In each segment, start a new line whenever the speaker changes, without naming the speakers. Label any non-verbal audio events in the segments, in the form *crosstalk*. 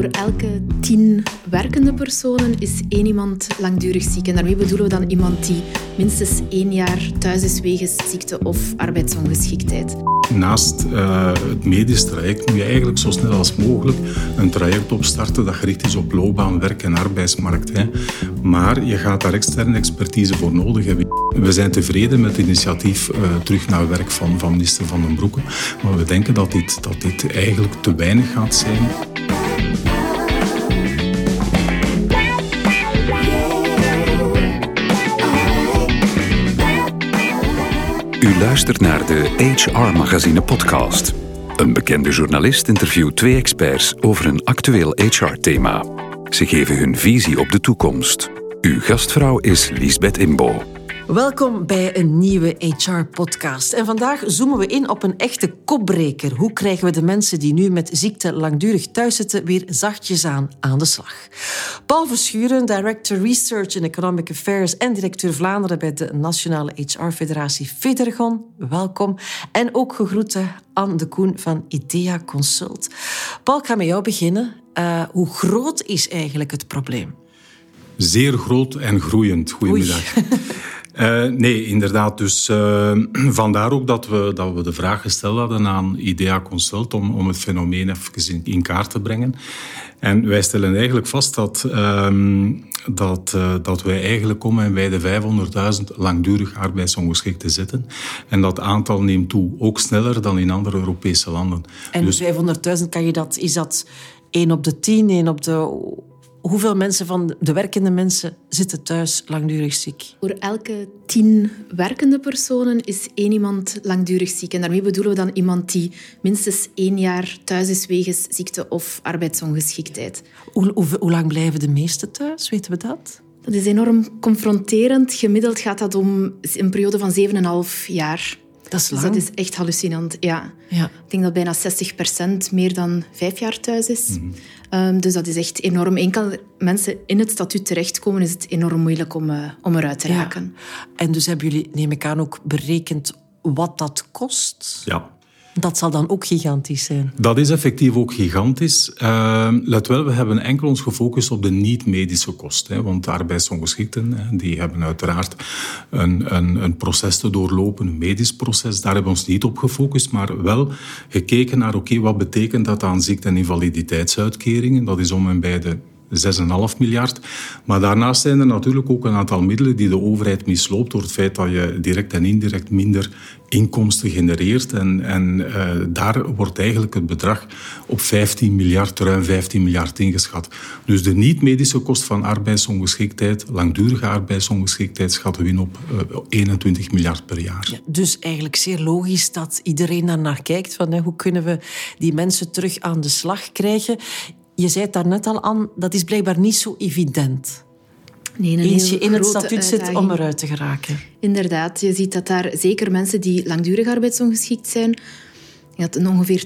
Voor elke tien werkende personen is één iemand langdurig ziek. En daarmee bedoelen we dan iemand die minstens één jaar thuis is wegens ziekte of arbeidsongeschiktheid.
Naast uh, het medisch traject moet je eigenlijk zo snel als mogelijk een traject opstarten dat gericht is op loopbaan, werk en arbeidsmarkt. Hè. Maar je gaat daar externe expertise voor nodig hebben. We zijn tevreden met het initiatief uh, terug naar werk van, van minister Van den Broeke. Maar we denken dat dit, dat dit eigenlijk te weinig gaat zijn.
U luistert naar de HR Magazine podcast. Een bekende journalist interviewt twee experts over een actueel HR-thema. Ze geven hun visie op de toekomst. Uw gastvrouw is Lisbeth Imbo.
Welkom bij een nieuwe HR-podcast. En vandaag zoomen we in op een echte kopbreker. Hoe krijgen we de mensen die nu met ziekte langdurig thuis zitten weer zachtjes aan aan de slag? Paul Verschuren, Director Research and Economic Affairs en directeur Vlaanderen bij de Nationale HR-federatie Federgon. Welkom. En ook gegroeten Anne de Koen van IDEA Consult. Paul, ik ga met jou beginnen. Uh, hoe groot is eigenlijk het probleem?
Zeer groot en groeiend. Goedemiddag. *laughs* Uh, nee, inderdaad. Dus uh, *clears throat* vandaar ook dat we, dat we de vraag gesteld hadden aan IDEA Consult om, om het fenomeen even in, in kaart te brengen. En wij stellen eigenlijk vast dat, uh, dat, uh, dat wij eigenlijk komen en bij de 500.000 langdurig arbeidsongeschikten zitten. En dat aantal neemt toe, ook sneller dan in andere Europese landen.
En dus, 500.000, kan je dat, is dat 1 op de 10, 1 op de Hoeveel mensen van de werkende mensen zitten thuis langdurig ziek?
Voor elke tien werkende personen is één iemand langdurig ziek. En daarmee bedoelen we dan iemand die minstens één jaar thuis is wegens ziekte of arbeidsongeschiktheid.
Hoe, hoe, hoe lang blijven de meesten thuis? Weten we dat?
Dat is enorm confronterend. Gemiddeld gaat dat om een periode van 7,5 jaar.
Dat is
Dus dat is echt hallucinant, ja.
Ja.
Ik denk dat bijna 60% meer dan vijf jaar thuis is. Mm -hmm. um, dus dat is echt enorm. Enkel mensen in het statuut terechtkomen, is het enorm moeilijk om, uh, om eruit te raken.
Ja. En dus hebben jullie, neem ik aan, ook berekend wat dat kost?
Ja.
Dat zal dan ook gigantisch zijn.
Dat is effectief ook gigantisch. Uh, let wel, we hebben enkel ons gefocust op de niet-medische kosten. Hè, want arbeidsongeschikten die hebben uiteraard een, een, een, proces te doorlopen, een medisch proces. Daar hebben we ons niet op gefocust, maar wel gekeken naar oké, wat betekent dat aan ziekte- en invaliditeitsuitkeringen. Dat is om en bij de 6,5 miljard. Maar daarnaast zijn er natuurlijk ook een aantal middelen die de overheid misloopt door het feit dat je direct en indirect minder inkomsten genereert. En, en uh, daar wordt eigenlijk het bedrag op 15 miljard, ruim 15 miljard ingeschat. Dus de niet-medische kost van arbeidsongeschiktheid, langdurige arbeidsongeschiktheid, schatten we in op uh, 21 miljard per jaar.
Ja, dus eigenlijk zeer logisch dat iedereen daar naar kijkt. Van, hoe kunnen we die mensen terug aan de slag krijgen? Je zei het daarnet al aan, dat is blijkbaar niet zo evident.
Nee,
Eens je in het statuut zit om eruit te geraken.
Inderdaad, je ziet dat daar zeker mensen die langdurig arbeidsongeschikt zijn, dat het ongeveer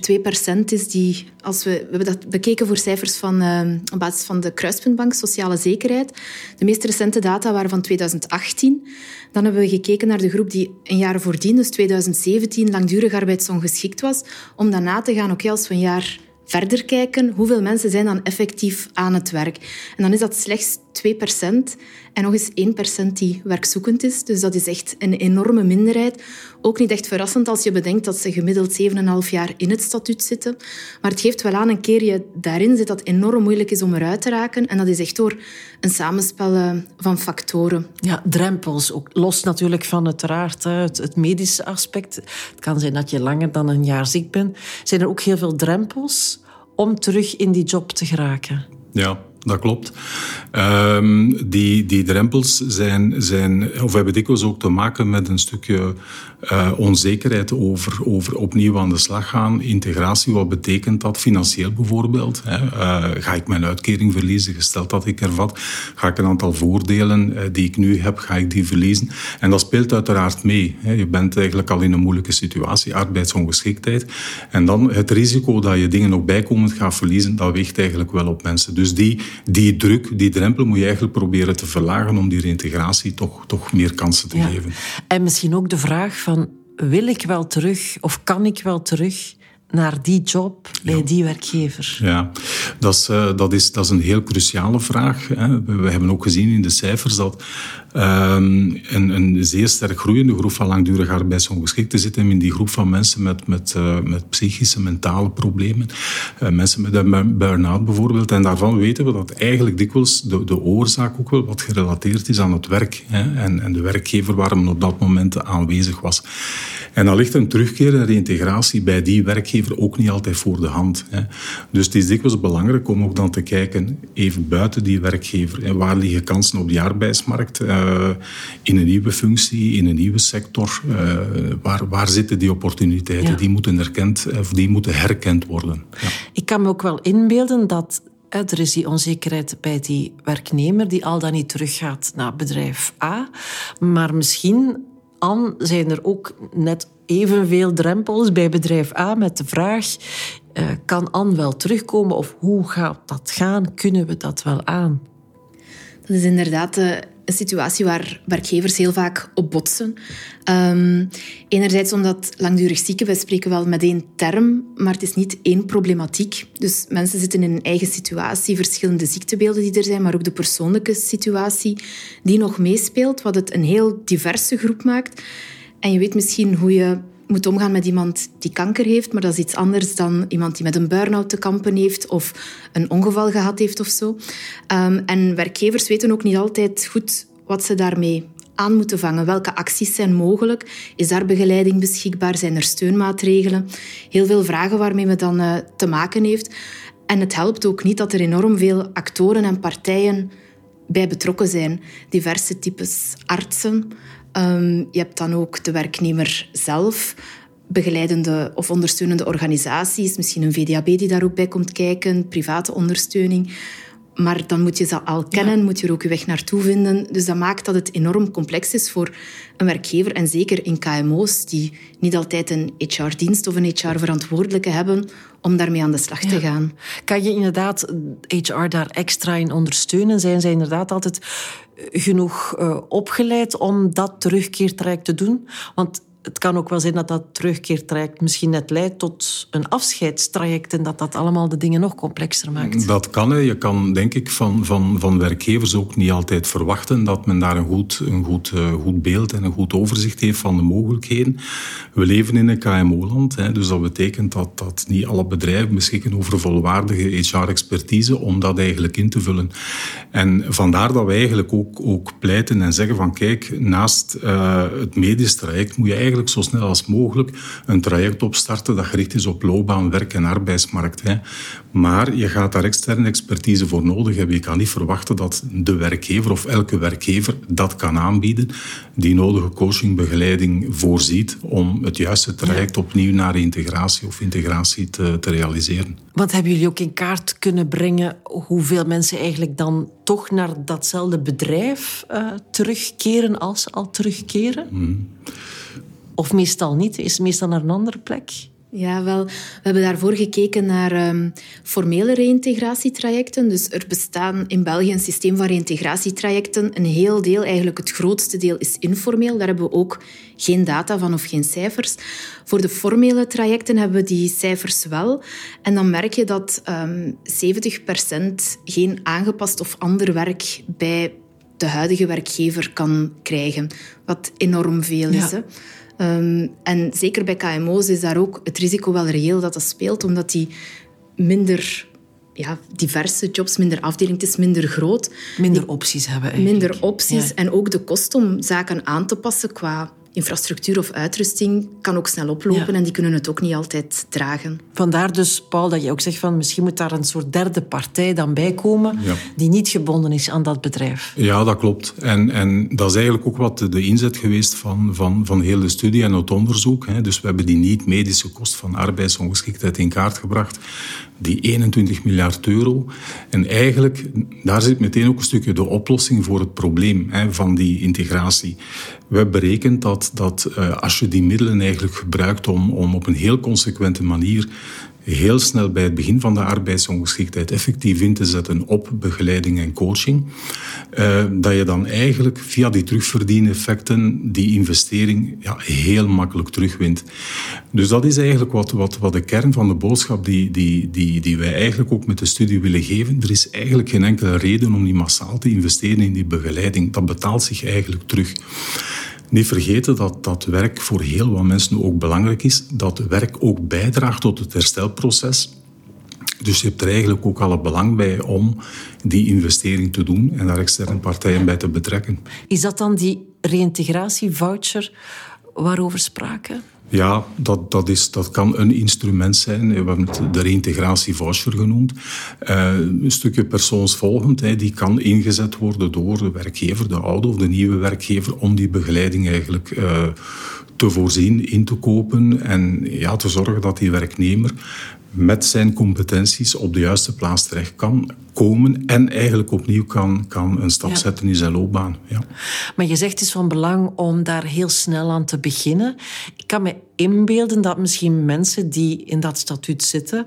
2% is die, als we, we hebben dat bekeken voor cijfers van, uh, op basis van de Kruispuntbank Sociale Zekerheid. De meest recente data waren van 2018. Dan hebben we gekeken naar de groep die een jaar voordien, dus 2017, langdurig arbeidsongeschikt was, om dan na te gaan, oké, okay, als we een jaar verder kijken, hoeveel mensen zijn dan effectief aan het werk. En dan is dat slechts 2% en nog eens 1% die werkzoekend is. Dus dat is echt een enorme minderheid. Ook niet echt verrassend als je bedenkt dat ze gemiddeld 7,5 jaar in het statuut zitten. Maar het geeft wel aan een keer je daarin zit dat het enorm moeilijk is om eruit te raken. En dat is echt door een samenspel van factoren.
Ja, drempels. Ook los natuurlijk van uiteraard het, het medische aspect. Het kan zijn dat je langer dan een jaar ziek bent. Zijn er ook heel veel drempels om terug in die job te geraken?
Ja, dat klopt. Um, die, die drempels zijn, zijn, of hebben dikwijls ook te maken met een stukje uh, onzekerheid over, over opnieuw aan de slag gaan. Integratie, wat betekent dat financieel bijvoorbeeld? Hè? Uh, ga ik mijn uitkering verliezen, gesteld dat ik ervat? Ga ik een aantal voordelen uh, die ik nu heb, ga ik die verliezen? En dat speelt uiteraard mee. Hè? Je bent eigenlijk al in een moeilijke situatie, arbeidsongeschiktheid. En dan het risico dat je dingen nog bijkomend gaat verliezen, dat weegt eigenlijk wel op mensen. Dus die, die druk, die drempel moet je eigenlijk proberen te verlagen om die reintegratie toch, toch meer kansen te
ja.
geven.
En misschien ook de vraag van, wil ik wel terug of kan ik wel terug naar die job bij
Ja.
die werkgever?
Ja, Dat is, dat is, dat is een heel cruciale vraag. We hebben ook gezien in de cijfers dat um, een, een zeer sterk groeiende groep van langdurig arbeidsongeschikten zit in die groep van mensen met, met, uh, met psychische, mentale problemen. Uh, mensen met een burn-out bijvoorbeeld. En daarvan weten we dat eigenlijk dikwijls de, de oorzaak ook wel wat gerelateerd is aan het werk. Hè, en, en de werkgever waar men op dat moment aanwezig was. En dan ligt een terugkeer en reïntegratie bij die werkgever ook niet altijd voor de hand. Hè. Dus het is dikwijls belangrijk om ook dan te kijken, even buiten die werkgever, hè, waar liggen kansen op die arbeidsmarkt, uh, in een nieuwe functie, in een nieuwe sector, uh, waar, waar zitten die opportuniteiten? Die, moeten erkend, of die moeten herkend worden. Ja.
Ik kan me ook wel inbeelden dat er is die onzekerheid bij die werknemer die al dan niet teruggaat naar bedrijf A. Maar misschien An zijn er ook net evenveel drempels bij bedrijf A met de vraag: uh, kan An wel terugkomen of hoe gaat dat gaan? Kunnen we dat wel aan?
Dat is inderdaad uh, een situatie waar werkgevers heel vaak op botsen. Um, enerzijds omdat langdurig zieken, wij spreken wel met één term, maar het is niet één problematiek. Dus mensen zitten in een eigen situatie, verschillende ziektebeelden die er zijn, maar ook de persoonlijke situatie die nog meespeelt, wat het een heel diverse groep maakt. En je weet misschien hoe je moet omgaan met iemand die kanker heeft, maar dat is iets anders dan iemand die met een burn-out te kampen heeft of een ongeval gehad heeft of zo. Um, en werkgevers weten ook niet altijd goed wat ze daarmee aan moeten vangen. Welke acties zijn mogelijk? Is daar begeleiding beschikbaar? Zijn er steunmaatregelen? Heel veel vragen waarmee men dan uh, te maken heeft. En het helpt ook niet dat er enorm veel actoren en partijen bij betrokken zijn. Diverse types artsen, Um, je hebt dan ook de werknemer zelf, begeleidende of ondersteunende organisaties, misschien een VDAB die daar ook bij komt kijken, private ondersteuning. Maar dan moet je ze al kennen, moet je er ook je weg naartoe vinden. Dus dat maakt dat het enorm complex is voor een werkgever. En zeker in KMO's, die niet altijd een HR-dienst of een HR-verantwoordelijke hebben om daarmee aan de slag te gaan.
Kan je inderdaad HR daar extra in ondersteunen? Zijn zij inderdaad altijd genoeg uh, opgeleid om dat terugkeertraject te doen? Want het kan ook wel zijn dat dat terugkeertraject misschien net leidt tot een afscheidstraject en dat dat allemaal de dingen nog complexer maakt.
Dat kan. Hè. Je kan denk ik van, van, van werkgevers ook niet altijd verwachten dat men daar een goed, een goed, uh, goed beeld en een goed overzicht heeft van de mogelijkheden. We leven in een KMO-land, dus dat betekent dat, dat niet alle bedrijven beschikken over volwaardige HR-expertise om dat eigenlijk in te vullen. En vandaar dat we eigenlijk ook, ook pleiten en zeggen van kijk, naast uh, het medisch traject moet je eigenlijk zo snel als mogelijk een traject opstarten dat gericht is op loopbaan, werk en arbeidsmarkt. Hè. Maar je gaat daar externe expertise voor nodig hebben. Je kan niet verwachten dat de werkgever of elke werkgever dat kan aanbieden, die nodige coaching, begeleiding voorziet om het juiste traject opnieuw naar integratie of integratie te, te realiseren.
Want hebben jullie ook in kaart kunnen brengen hoeveel mensen eigenlijk dan toch naar datzelfde bedrijf uh, terugkeren als ze al terugkeren? Hmm. Of meestal niet? Is het meestal naar een andere plek?
Ja, wel. We hebben daarvoor gekeken naar um, formele reïntegratietrajecten. Dus er bestaan in België een systeem van reïntegratietrajecten. Een heel deel, eigenlijk het grootste deel, is informeel. Daar hebben we ook geen data van of geen cijfers. Voor de formele trajecten hebben we die cijfers wel. En dan merk je dat um, ehm, 70% geen aangepast of ander werk bij de huidige werkgever kan krijgen. Wat enorm veel is. Hè? Um, en zeker bij KMO's is daar ook het risico wel reëel dat dat speelt, omdat die minder ja, diverse jobs, minder afdeling, het is minder groot.
Minder opties hebben eigenlijk.
Minder opties en ook de kost om zaken aan te passen qua infrastructuur of uitrusting kan ook snel oplopen en die kunnen het ook niet altijd dragen.
Vandaar dus, Paul, dat je ook zegt van misschien moet daar een soort derde partij dan bij komen die niet gebonden is aan dat bedrijf.
Ja, dat klopt. En, en dat is eigenlijk ook wat de inzet geweest van, van, van heel de studie en het onderzoek. Hè. Dus we hebben die niet-medische kost van arbeidsongeschiktheid in kaart gebracht die 21 miljard euro. En eigenlijk, daar zit meteen ook een stukje de oplossing voor het probleem hè, van die integratie. We berekenen dat dat, dat als je die middelen eigenlijk gebruikt om, om op een heel consequente manier heel snel bij het begin van de arbeidsongeschiktheid effectief in te zetten op begeleiding en coaching, uh, dat je dan eigenlijk via die terugverdieneffecten die investering ja, heel makkelijk terugwint. Dus dat is eigenlijk wat, wat, wat de kern van de boodschap die, die, die, die wij eigenlijk ook met de studie willen geven. Er is eigenlijk geen enkele reden om die massaal te investeren in die begeleiding. Dat betaalt zich eigenlijk terug. Niet vergeten dat dat werk voor heel wat mensen ook belangrijk is. Dat werk ook bijdraagt tot het herstelproces. Dus je hebt er eigenlijk ook alle belang bij om die investering te doen en daar externe partijen bij te betrekken.
Is dat dan die reïntegratievoucher waarover spraken?
Ja, dat, dat, is, dat kan een instrument zijn. We hebben het de reintegratievoucher genoemd. Een stukje persoonsvolgend, hè, die kan ingezet worden door de werkgever, de oude of de nieuwe werkgever, om die begeleiding eigenlijk uh, te voorzien, in te kopen en ja, te zorgen dat die werknemer met zijn competenties op de juiste plaats terecht kan komen en eigenlijk opnieuw kan, kan een stap zetten in zijn loopbaan. Ja.
Maar je zegt het is van belang om daar heel snel aan te beginnen. Ik kan me inbeelden dat misschien mensen die in dat statuut zitten,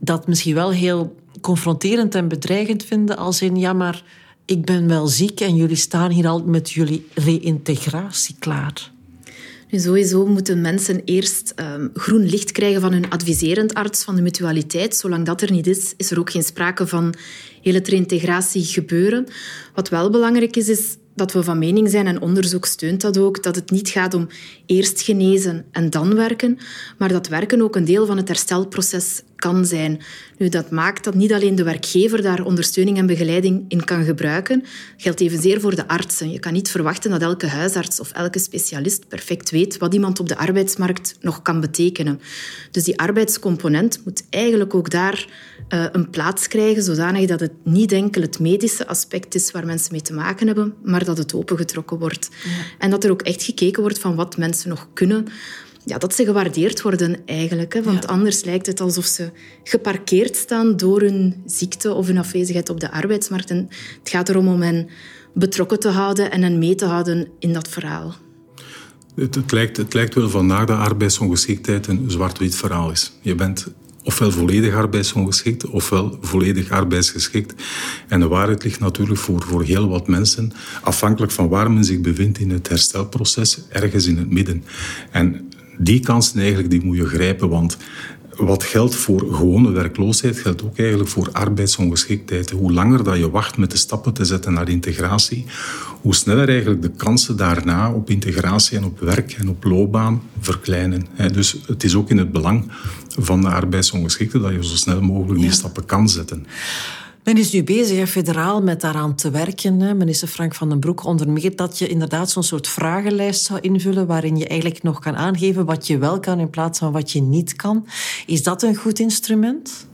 dat misschien wel heel confronterend en bedreigend vinden als in ja, maar ik ben wel ziek en jullie staan hier al met jullie reïntegratie klaar.
Sowieso moeten mensen eerst um, groen licht krijgen van hun adviserend arts van de mutualiteit. Zolang dat er niet is, is er ook geen sprake van hele reintegratie gebeuren. Wat wel belangrijk is, is dat we van mening zijn, en onderzoek steunt dat ook, dat het niet gaat om eerst genezen en dan werken, maar dat werken ook een deel van het herstelproces kan zijn. Nu, dat maakt dat niet alleen de werkgever daar ondersteuning en begeleiding in kan gebruiken. Geldt evenzeer voor de artsen. Je kan niet verwachten dat elke huisarts of elke specialist perfect weet wat iemand op de arbeidsmarkt nog kan betekenen. Dus die arbeidscomponent moet eigenlijk ook daar uh, een plaats krijgen, zodanig dat het niet enkel het medische aspect is waar mensen mee te maken hebben, maar dat het opengetrokken wordt. Ja. En dat er ook echt gekeken wordt van wat mensen nog kunnen ja, dat ze gewaardeerd worden eigenlijk. Hè? Want anders lijkt het alsof ze geparkeerd staan door hun ziekte of hun afwezigheid op de arbeidsmarkt. En het gaat erom om hen betrokken te houden en hen mee te houden in dat verhaal.
Het, het, lijkt, het lijkt wel vandaag dat arbeidsongeschiktheid een zwart-wit verhaal is. Je bent ofwel volledig arbeidsongeschikt, ofwel volledig arbeidsgeschikt. En de waarheid ligt natuurlijk voor, voor heel wat mensen, afhankelijk van waar men zich bevindt in het herstelproces, ergens in het midden. En die kansen eigenlijk die moet je grijpen, want wat geldt voor gewone werkloosheid, geldt ook eigenlijk voor arbeidsongeschiktheid. Hoe langer dat je wacht met de stappen te zetten naar integratie, hoe sneller eigenlijk de kansen daarna op integratie en op werk en op loopbaan verkleinen. Dus het is ook in het belang van de arbeidsongeschikte dat je zo snel mogelijk die stappen kan zetten.
Men is nu bezig federaal met daaraan te werken. Minister Frank van den Broek onder meer dat je inderdaad zo'n soort vragenlijst zou invullen waarin je eigenlijk nog kan aangeven wat je wel kan in plaats van wat je niet kan. Is dat een goed instrument?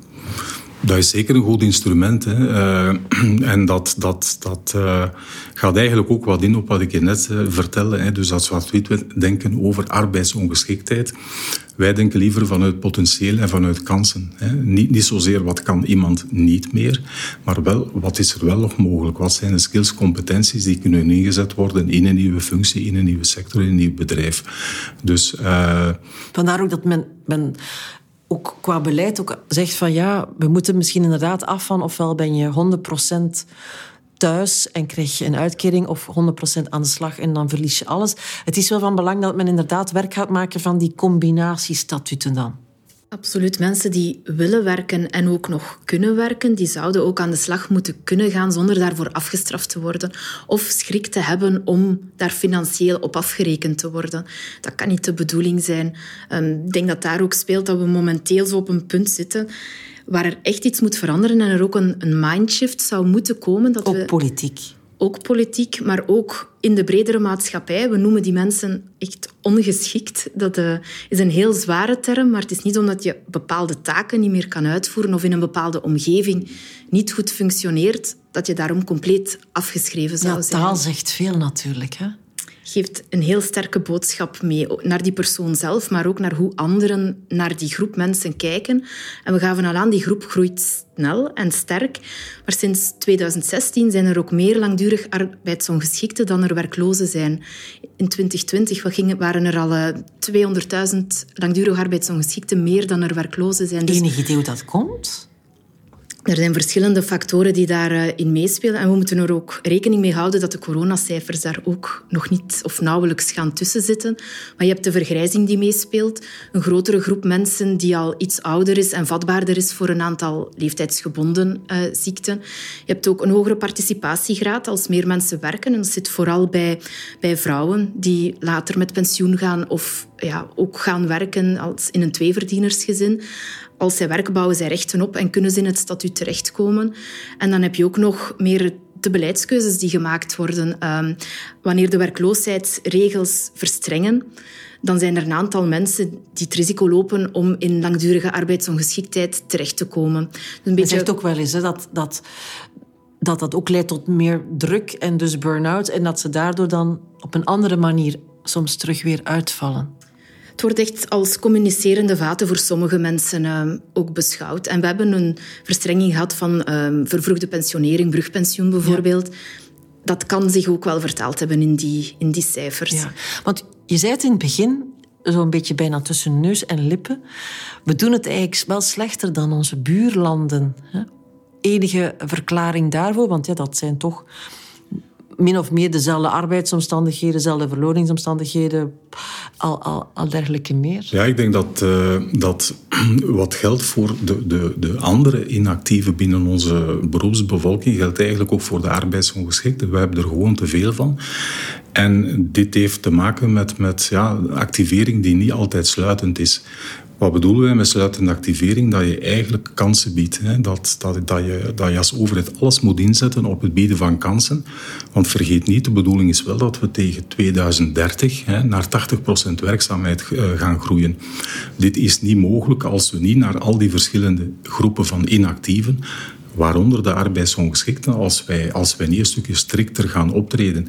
Dat is zeker een goed instrument. Hè. Uh, *clears throat* en dat, dat, dat uh, gaat eigenlijk ook wat in op wat ik je net uh, vertelde. Hè. Dus dat zwart-wit denken over arbeidsongeschiktheid. Wij denken liever vanuit potentieel en vanuit kansen. Hè. Niet, niet zozeer wat kan iemand niet meer, maar wel wat is er wel nog mogelijk. Wat zijn de skills, competenties die kunnen ingezet worden in een nieuwe functie, in een nieuwe sector, in een nieuw bedrijf. Dus,
Vandaar ook dat men, men ook qua beleid ook zegt van ja, we moeten misschien inderdaad af van ofwel ben je 100% thuis en krijg je een uitkering of 100% aan de slag en dan verlies je alles. Het is wel van belang dat men inderdaad werk gaat maken van die combinatiestatuten dan.
Absoluut. Mensen die willen werken en ook nog kunnen werken, die zouden ook aan de slag moeten kunnen gaan zonder daarvoor afgestraft te worden of schrik te hebben om daar financieel op afgerekend te worden. Dat kan niet de bedoeling zijn. Ehm, ik denk dat daar ook speelt dat we momenteel zo op een punt zitten waar er echt iets moet veranderen en er ook een, een mindshift zou moeten komen. Dat
ook politiek
ook politiek, maar ook in de bredere maatschappij. We noemen die mensen echt ongeschikt. Dat uh, is een heel zware term, maar het is niet omdat je bepaalde taken niet meer kan uitvoeren of in een bepaalde omgeving niet goed functioneert, dat je daarom compleet afgeschreven zou
ja,
zijn.
Taal zegt veel natuurlijk. Hè?
Geeft een heel sterke boodschap mee naar die persoon zelf, maar ook naar hoe anderen naar die groep mensen kijken. En we gaven al aan, die groep groeit snel en sterk. Maar sinds 2016 zijn er ook meer langdurig arbeidsongeschikten dan er werklozen zijn. In 2020 waren er al 200.000 eh, langdurig arbeidsongeschikten meer dan er werklozen zijn.
Dus... Enig idee hoe dat komt?
Er zijn verschillende factoren die daarin eh, meespelen. En we moeten er ook rekening mee houden dat de coronacijfers daar ook nog niet of nauwelijks gaan tussen zitten. Maar je hebt de vergrijzing die meespeelt. Een grotere groep mensen die al iets ouder is en vatbaarder is voor een aantal leeftijdsgebonden uh, ziekten. Je hebt ook een hogere participatiegraad als meer mensen werken. En dat zit vooral bij, bij vrouwen die later met pensioen gaan of ja, ook gaan werken als in een tweeverdienersgezin. Als zij werken, bouwen zij rechten op en kunnen ze in het statuut terechtkomen. En dan heb je ook nog meer de beleidskeuzes die gemaakt worden. Ehm, wanneer de werkloosheidsregels verstrengen, dan zijn er een aantal mensen die het risico lopen om in langdurige arbeidsongeschiktheid terecht te komen.
Dus een beetje... Je zegt ook wel eens hè, dat, dat, dat dat ook leidt tot meer druk en dus burn-out en dat ze daardoor dan op een andere manier soms terug weer uitvallen.
Het wordt echt als communicerende vaten voor sommige mensen uh, ook beschouwd. En we hebben een verstrenging gehad van uh, vervroegde pensionering, brugpensioen bijvoorbeeld. Dat kan zich ook wel vertaald hebben in die, in die cijfers. Ja.
Want je zei het in het begin, zo'n beetje bijna tussen neus en lippen. We doen het eigenlijk wel slechter dan onze buurlanden. Hè? Enige verklaring daarvoor, want ja, dat zijn toch min of meer dezelfde arbeidsomstandigheden, dezelfde verloningsomstandigheden, al, al, dergelijke meer.
Ja, ik denk dat, uh, dat *clears throat* wat geldt voor de, de, de andere inactieven binnen onze beroepsbevolking, geldt eigenlijk ook voor de arbeidsongeschikten. We hebben er gewoon te veel van. En dit heeft te maken met, met ja, activering die niet altijd sluitend is. Wat bedoelen wij met sluitende activering? Dat je eigenlijk kansen biedt. Hè? Dat, dat, dat, je, dat je als overheid alles moet inzetten op het bieden van kansen. Want vergeet niet, de bedoeling is wel dat we tegen 2030 hè, naar 80% werkzaamheid uh, gaan groeien. Dit is niet mogelijk als we niet naar al die verschillende groepen van inactieven waaronder de arbeidsongeschikten, als wij, als wij niet een stukje strikter gaan optreden.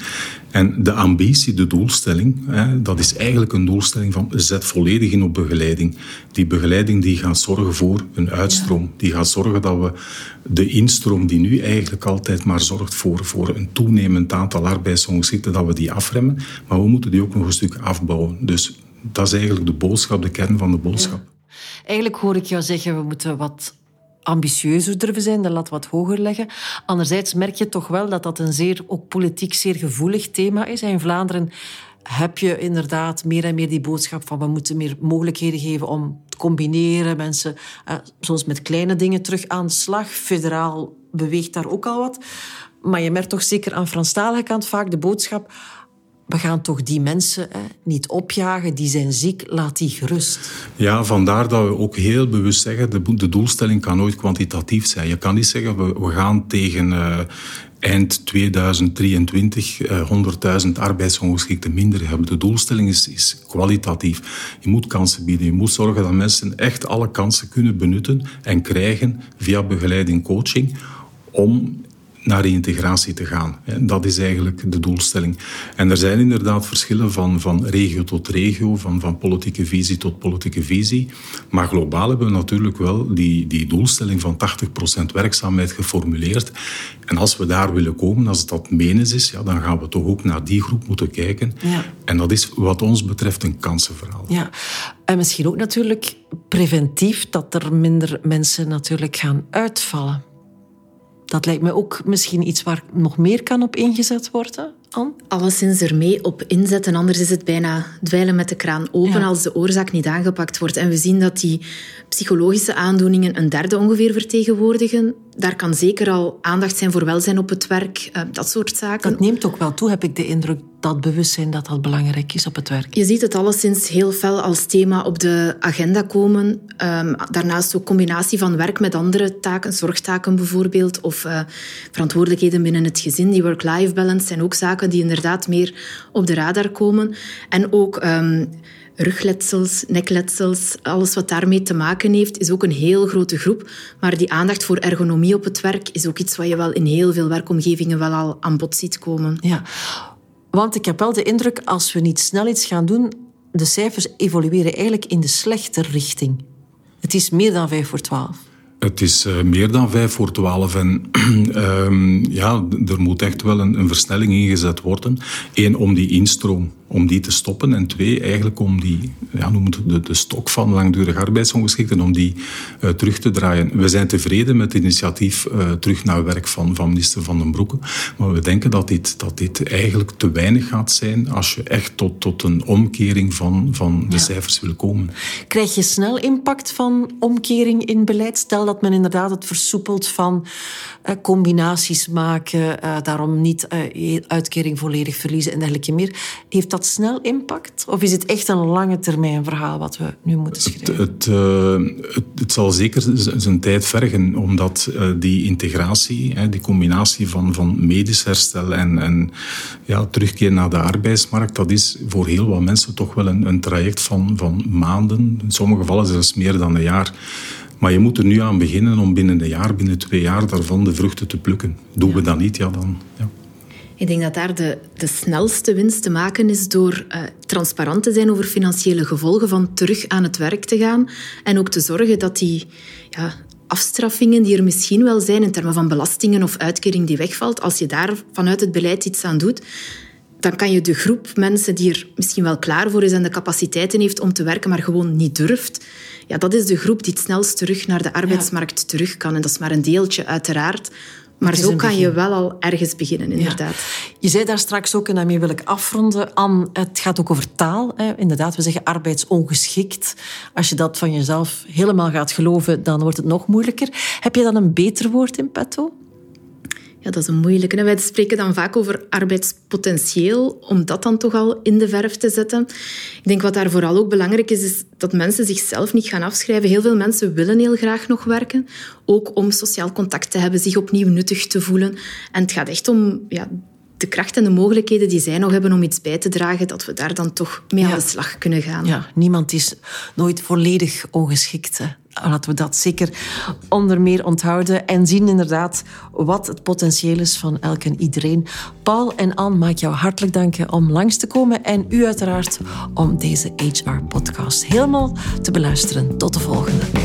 En de ambitie, de doelstelling, hè, dat is eigenlijk een doelstelling van zet volledig in op begeleiding. Die begeleiding die gaat zorgen voor een uitstroom. Die gaat zorgen dat we de instroom die nu eigenlijk altijd maar zorgt voor, voor een toenemend aantal arbeidsongeschikten, dat we die afremmen. Maar we moeten die ook nog een stuk afbouwen. Dus dat is eigenlijk de boodschap, de kern van de boodschap.
Eigenlijk hoor ik jou zeggen, we moeten wat ambitieuzer durven zijn, de lat wat hoger leggen. Anderzijds merk je toch wel dat dat een zeer, ook politiek zeer gevoelig thema is. In Vlaanderen heb je inderdaad meer en meer die boodschap van we moeten meer mogelijkheden geven om te combineren. Mensen, eh, zoals met kleine dingen, terug aan de slag. Federaal beweegt daar ook al wat. Maar je merkt toch zeker aan Franstalige kant vaak de boodschap we gaan toch die mensen hè, niet opjagen, die zijn ziek, laat die gerust.
Ja, vandaar dat we ook heel bewust zeggen, de, de doelstelling kan nooit kwantitatief zijn. Je kan niet zeggen, we, we gaan tegen uh, eind 2023 uh, 100.000 arbeidsongeschikten minder hebben. De doelstelling is, is kwalitatief. Je moet kansen bieden. Je moet zorgen dat mensen echt alle kansen kunnen benutten en krijgen via begeleiding, coaching, om naar integratie te gaan. Dat is eigenlijk de doelstelling. En er zijn inderdaad verschillen van, van regio tot regio, van, van politieke visie tot politieke visie. Maar globaal hebben we natuurlijk wel die, die doelstelling van 80% werkzaamheid geformuleerd. En als we daar willen komen, als dat menens is, ja, dan gaan we toch ook naar die groep moeten kijken. Ja. En dat is wat ons betreft een kansenverhaal.
Ja, en misschien ook natuurlijk preventief dat er minder mensen natuurlijk gaan uitvallen. Dat lijkt me ook misschien iets waar nog meer kan op ingezet worden.
Alleszins er mee op inzetten, anders is het bijna dweilen met de kraan open als de oorzaak niet aangepakt wordt. En we zien dat die psychologische aandoeningen een derde ongeveer vertegenwoordigen. Daar kan zeker al aandacht zijn voor welzijn op het werk, eh, dat soort zaken.
Dat neemt ook wel toe, heb ik de indruk, dat bewustzijn dat dat belangrijk is op het werk.
Je ziet het alleszins heel fel als thema op de agenda komen. Um, daarnaast ook combinatie van werk met andere taken, zorgtaken bijvoorbeeld, of uh, verantwoordelijkheden binnen het gezin. Die work-life balance zijn ook zaken die inderdaad meer op de radar komen. En ook... Um, rugletsels, nekletsels, alles wat daarmee te maken heeft, is ook een heel grote groep. Maar die aandacht voor ergonomie op het werk is ook iets wat je wel in heel veel werkomgevingen wel al aan bod ziet komen.
Ja. Want ik heb wel de indruk, als we niet snel iets gaan doen, de cijfers evolueren eigenlijk in de slechte richting. Het is meer dan vijf voor twaalf.
Het is uh, meer dan vijf voor twaalf en um, *clears throat* ja, er moet echt wel een, een versnelling ingezet worden. Eén, om die instroom om die te stoppen. En twee, eigenlijk om die, ja, noem het de, de stok van langdurig arbeidsongeschikten, om die uh, terug te draaien. We zijn tevreden met het initiatief uh, terug naar werk van, van minister Van den Broeke. Maar we denken dat dit, dat dit eigenlijk te weinig gaat zijn als je echt tot, tot een omkering van, van de ja. cijfers wil komen.
Krijg je snel impact van omkering in beleid? Stel dat men inderdaad het versoepelt van uh, combinaties maken, daarom niet uitkering volledig verliezen en dergelijke meer. Heeft dat snel impact? Of is het echt een lange termijn verhaal wat we nu moeten schrijven?
Het, het, uh, het, het zal zeker zijn tijd vergen, omdat uh, die integratie, hè, die combinatie van, van medisch herstel en, en ja, terugkeer naar de arbeidsmarkt, dat is voor heel wat mensen toch wel een, een traject van, van maanden, in sommige gevallen zelfs meer dan een jaar. Maar je moet er nu aan beginnen om binnen een jaar, binnen twee jaar daarvan de vruchten te plukken. Doen ja. we dat niet, ja dan... Ja.
Ik denk dat daar de, de snelste winst te maken is door uh, transparant te zijn over financiële gevolgen van terug aan het werk te gaan. En ook te zorgen dat die ja, afstraffingen die er misschien wel zijn in termen van belastingen of uitkering die wegvalt, als je daar vanuit het beleid iets aan doet, dan kan je de groep mensen die er misschien wel klaar voor is en de capaciteiten heeft om te werken, maar gewoon niet durft, ja, dat is de groep die het snelst terug naar de arbeidsmarkt terug kan. En dat is maar een deeltje, uiteraard. Maar zo kan je wel al ergens beginnen, inderdaad.
Ja. Je zei daar straks ook, en daarmee wil ik afronden, Anne, het gaat ook over taal. Hè. Inderdaad, we zeggen arbeidsongeschikt. Als je dat van jezelf helemaal gaat geloven, dan wordt het nog moeilijker. Heb je dan een beter woord in petto?
Ja, dat is een moeilijke. Wij spreken dan vaak over arbeidspotentieel, om dat dan toch al in de verf te zetten. Ik denk wat daar vooral ook belangrijk is, is dat mensen zichzelf niet gaan afschrijven. Heel veel mensen willen heel graag nog werken, ook om sociaal contact te hebben, zich opnieuw nuttig te voelen. En het gaat echt om ja, de kracht en de mogelijkheden die zij nog hebben om iets bij te dragen, dat we daar dan toch mee ja. aan de slag kunnen gaan.
Ja, niemand is nooit volledig ongeschikt. Hè. Laten we dat zeker onder meer onthouden en zien inderdaad wat het potentieel is van elk en iedereen. Paul en Anne, maak jou hartelijk danken om langs te komen en u uiteraard om deze HR-podcast helemaal te beluisteren. Tot de volgende.